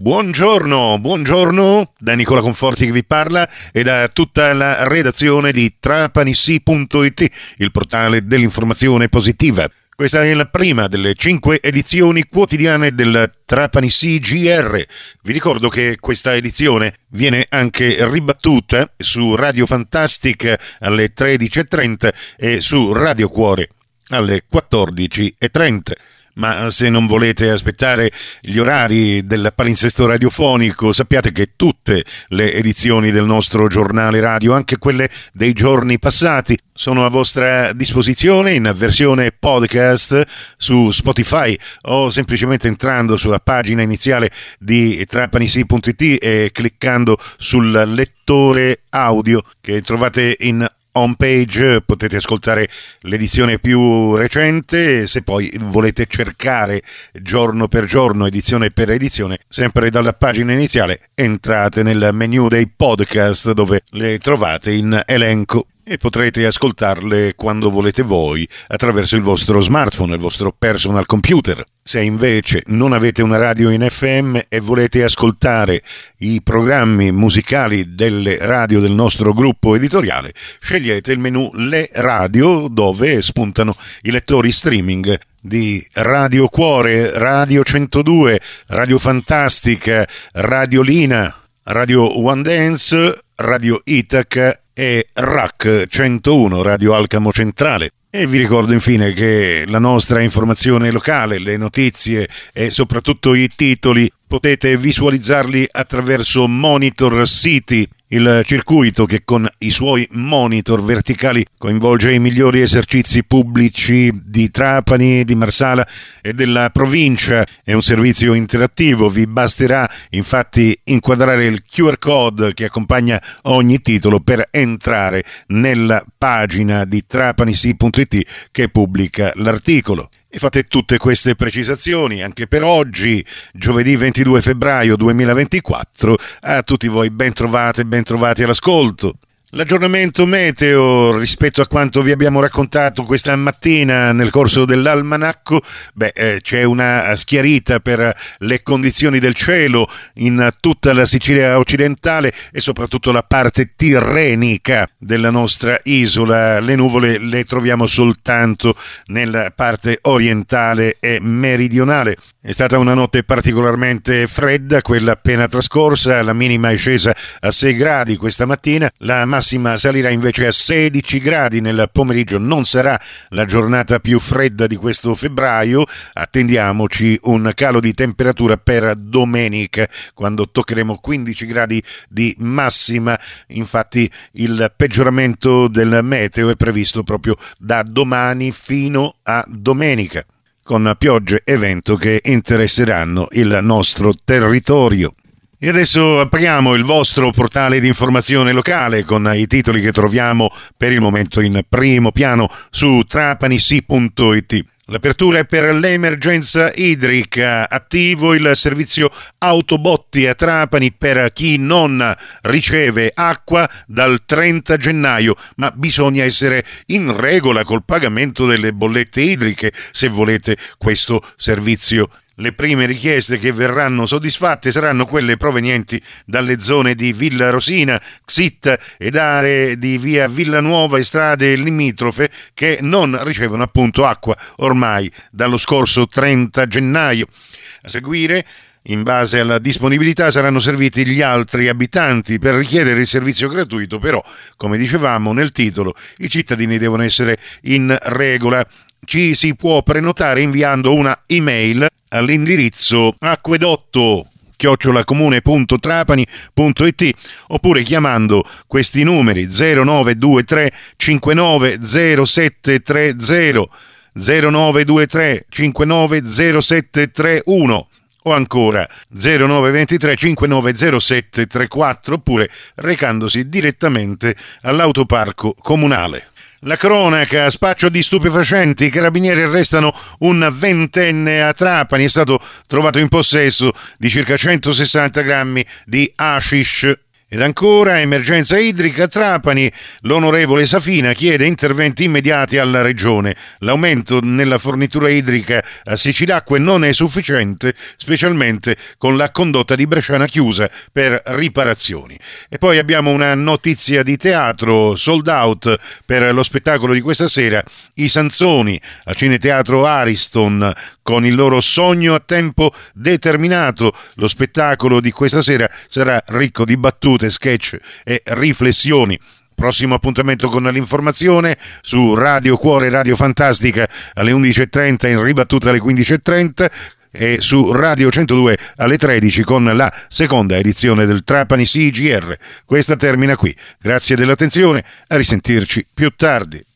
Buongiorno, buongiorno da Nicola Conforti che vi parla e da tutta la redazione di trapanissi.it, il portale dell'informazione positiva. Questa è la prima delle cinque edizioni quotidiane del Trapani CGR. Vi ricordo che questa edizione viene anche ribattuta su Radio Fantastic alle 13.30 e su Radio Cuore alle 14.30 ma se non volete aspettare gli orari del palinsesto radiofonico, sappiate che tutte le edizioni del nostro giornale radio, anche quelle dei giorni passati, sono a vostra disposizione in versione podcast su Spotify o semplicemente entrando sulla pagina iniziale di trapanisi.it e cliccando sul lettore audio che trovate in home page potete ascoltare l'edizione più recente, se poi volete cercare giorno per giorno, edizione per edizione, sempre dalla pagina iniziale entrate nel menu dei podcast dove le trovate in elenco e potrete ascoltarle quando volete voi attraverso il vostro smartphone, il vostro personal computer. Se invece non avete una radio in FM e volete ascoltare i programmi musicali delle radio del nostro gruppo editoriale, scegliete il menu Le Radio dove spuntano i lettori streaming di Radio Cuore, Radio 102, Radio Fantastica, Radio Lina, Radio One Dance, Radio Itac e RAC 101 Radio Alcamo Centrale. E vi ricordo infine che la nostra informazione locale, le notizie e soprattutto i titoli potete visualizzarli attraverso Monitor City il circuito che con i suoi monitor verticali coinvolge i migliori esercizi pubblici di Trapani, di Marsala e della provincia è un servizio interattivo. Vi basterà infatti inquadrare il QR code che accompagna ogni titolo per entrare nella pagina di trapanisi.it che pubblica l'articolo. E fate tutte queste precisazioni anche per oggi, giovedì 22 febbraio 2024. A tutti voi ben trovate, ben trovati all'ascolto. L'aggiornamento meteo rispetto a quanto vi abbiamo raccontato questa mattina nel corso dell'almanacco, beh, eh, c'è una schiarita per le condizioni del cielo in tutta la Sicilia occidentale e soprattutto la parte tirrenica della nostra isola. Le nuvole le troviamo soltanto nella parte orientale e meridionale. È stata una notte particolarmente fredda, quella appena trascorsa, la minima è scesa a 6 gradi questa mattina, la massima salirà invece a 16 gradi nel pomeriggio. Non sarà la giornata più fredda di questo febbraio. Attendiamoci un calo di temperatura per domenica, quando toccheremo 15 gradi di massima. Infatti il peggioramento del meteo è previsto proprio da domani fino a domenica con piogge e vento che interesseranno il nostro territorio. E adesso apriamo il vostro portale di informazione locale con i titoli che troviamo per il momento in primo piano su trapanisi.it. L'apertura è per l'emergenza idrica, attivo il servizio autobotti a Trapani per chi non riceve acqua dal 30 gennaio, ma bisogna essere in regola col pagamento delle bollette idriche se volete questo servizio le prime richieste che verranno soddisfatte saranno quelle provenienti dalle zone di Villa Rosina, Xitta ed aree di via Villanuova e strade limitrofe che non ricevono appunto acqua ormai dallo scorso 30 gennaio. A seguire in base alla disponibilità saranno serviti gli altri abitanti per richiedere il servizio gratuito, però, come dicevamo nel titolo, i cittadini devono essere in regola. Ci si può prenotare inviando una email all'indirizzo acquedotto chiocciolacomune.trapani.it oppure chiamando questi numeri 0923 590730 0923 590731 o ancora 0923 590734 oppure recandosi direttamente all'autoparco comunale. La cronaca, spaccio di stupefacenti, i carabinieri arrestano un ventenne a Trapani, è stato trovato in possesso di circa 160 grammi di hashish Ed ancora, emergenza idrica a Trapani, l'onorevole Safina chiede interventi immediati alla regione. L'aumento nella fornitura idrica a Sicilacque non è sufficiente, specialmente con la condotta di Bresciana chiusa per riparazioni. E poi abbiamo una notizia di teatro, sold out per lo spettacolo di questa sera, I Sansoni a Cineteatro Ariston con il loro sogno a tempo determinato. Lo spettacolo di questa sera sarà ricco di battute battute, sketch e riflessioni. Prossimo appuntamento con l'informazione su Radio Cuore Radio Fantastica alle 11.30 in ribattuta alle 15.30 e su Radio 102 alle 13 con la seconda edizione del Trapani CGR. Questa termina qui. Grazie dell'attenzione, a risentirci più tardi.